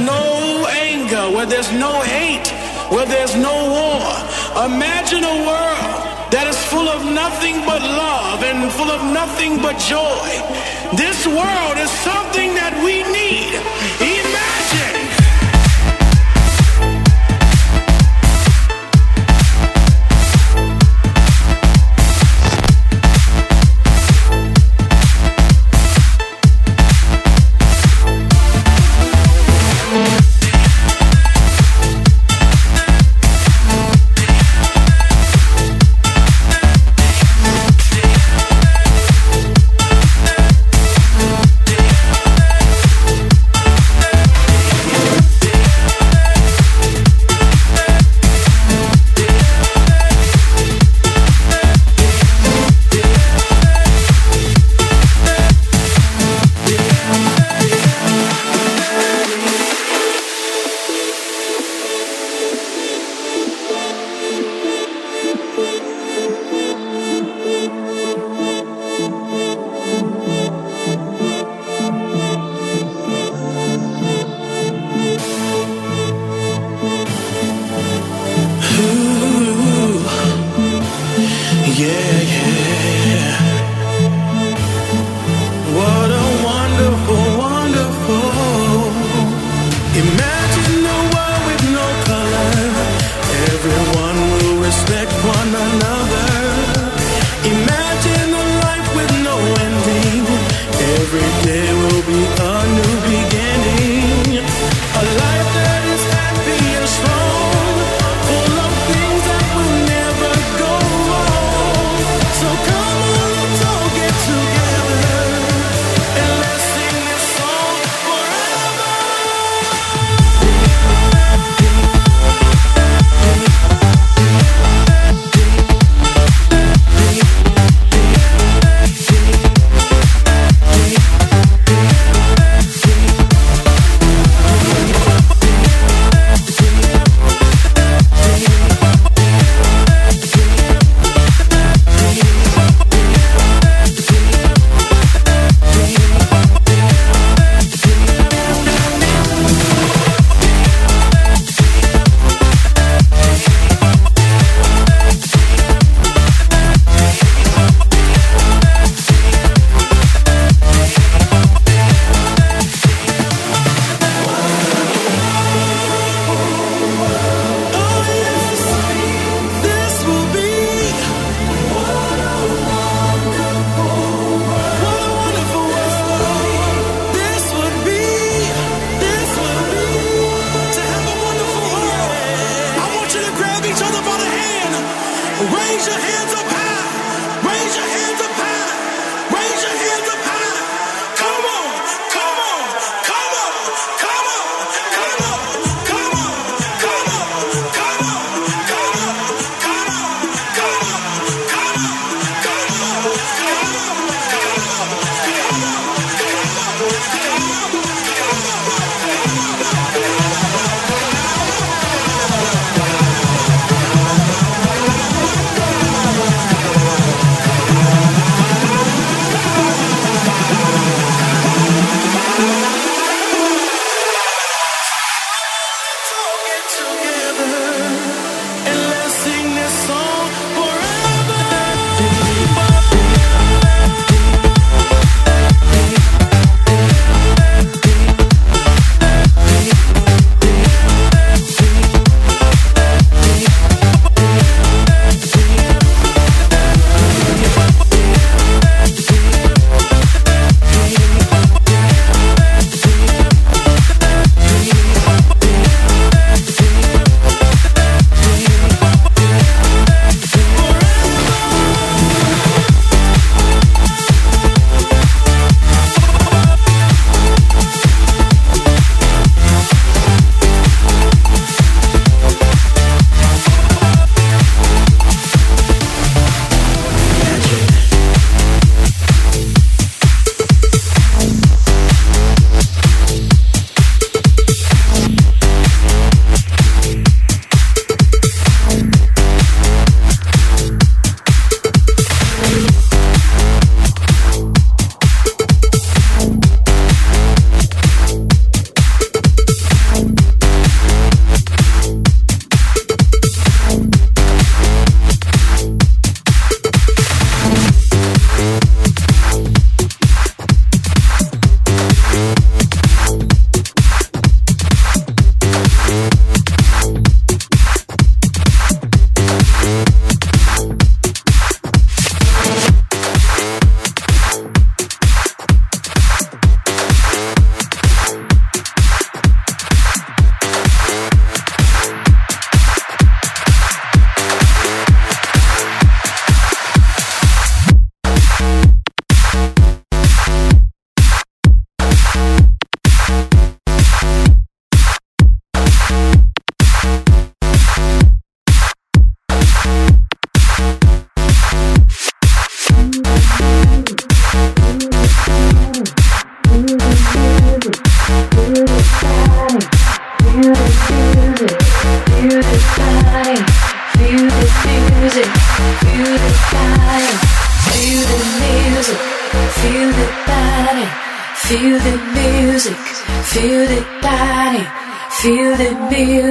no anger, where there's no hate, where there's no war. Imagine a world that is full of nothing but love and full of nothing but joy. This world is something that we need. Imagine. to you.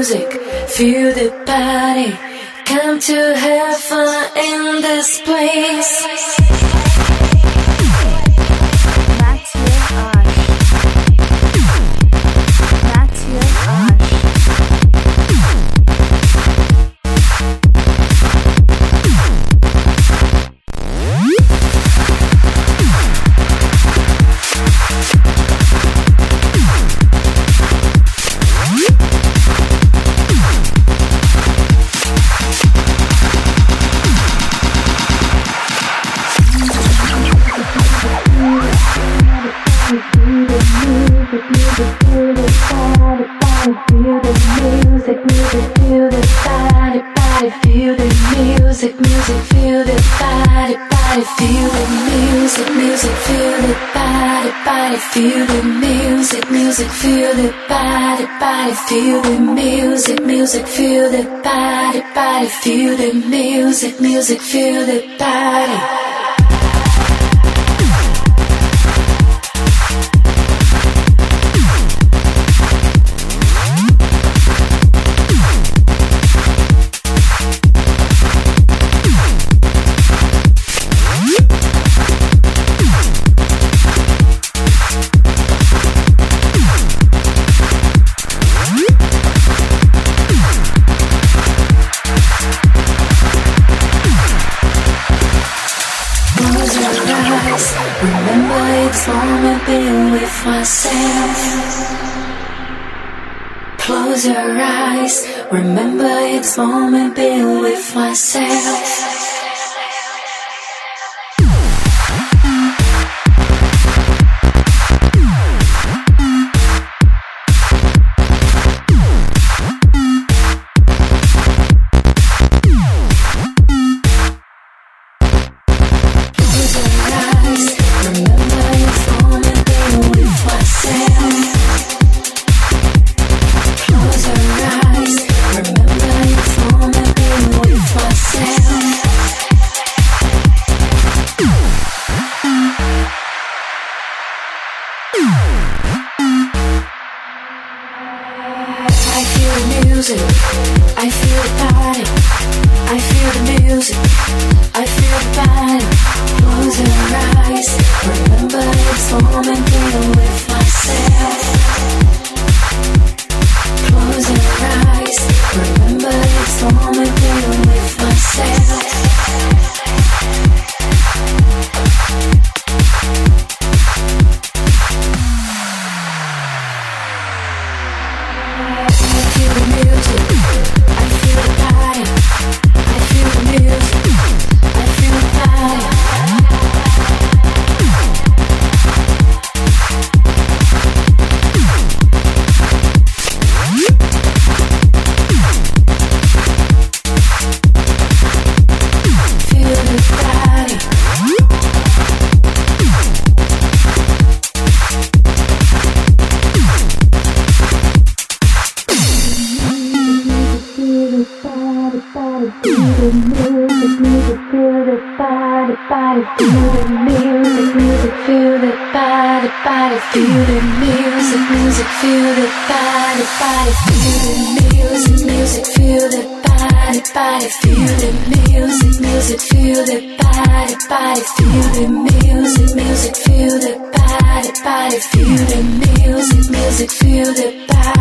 music, feel the party. Come to have fun in this place. music, music, feel the body, body, feel the music, music, feel the body, body, feel the music, music, feel the body, body, feel the music, music, feel the body, body, feel the music, music, feel the body. for me being with myself. body, feel the music, music, feel the body, body, feel the music, music, feel the body, body, feel the music, music, feel the body.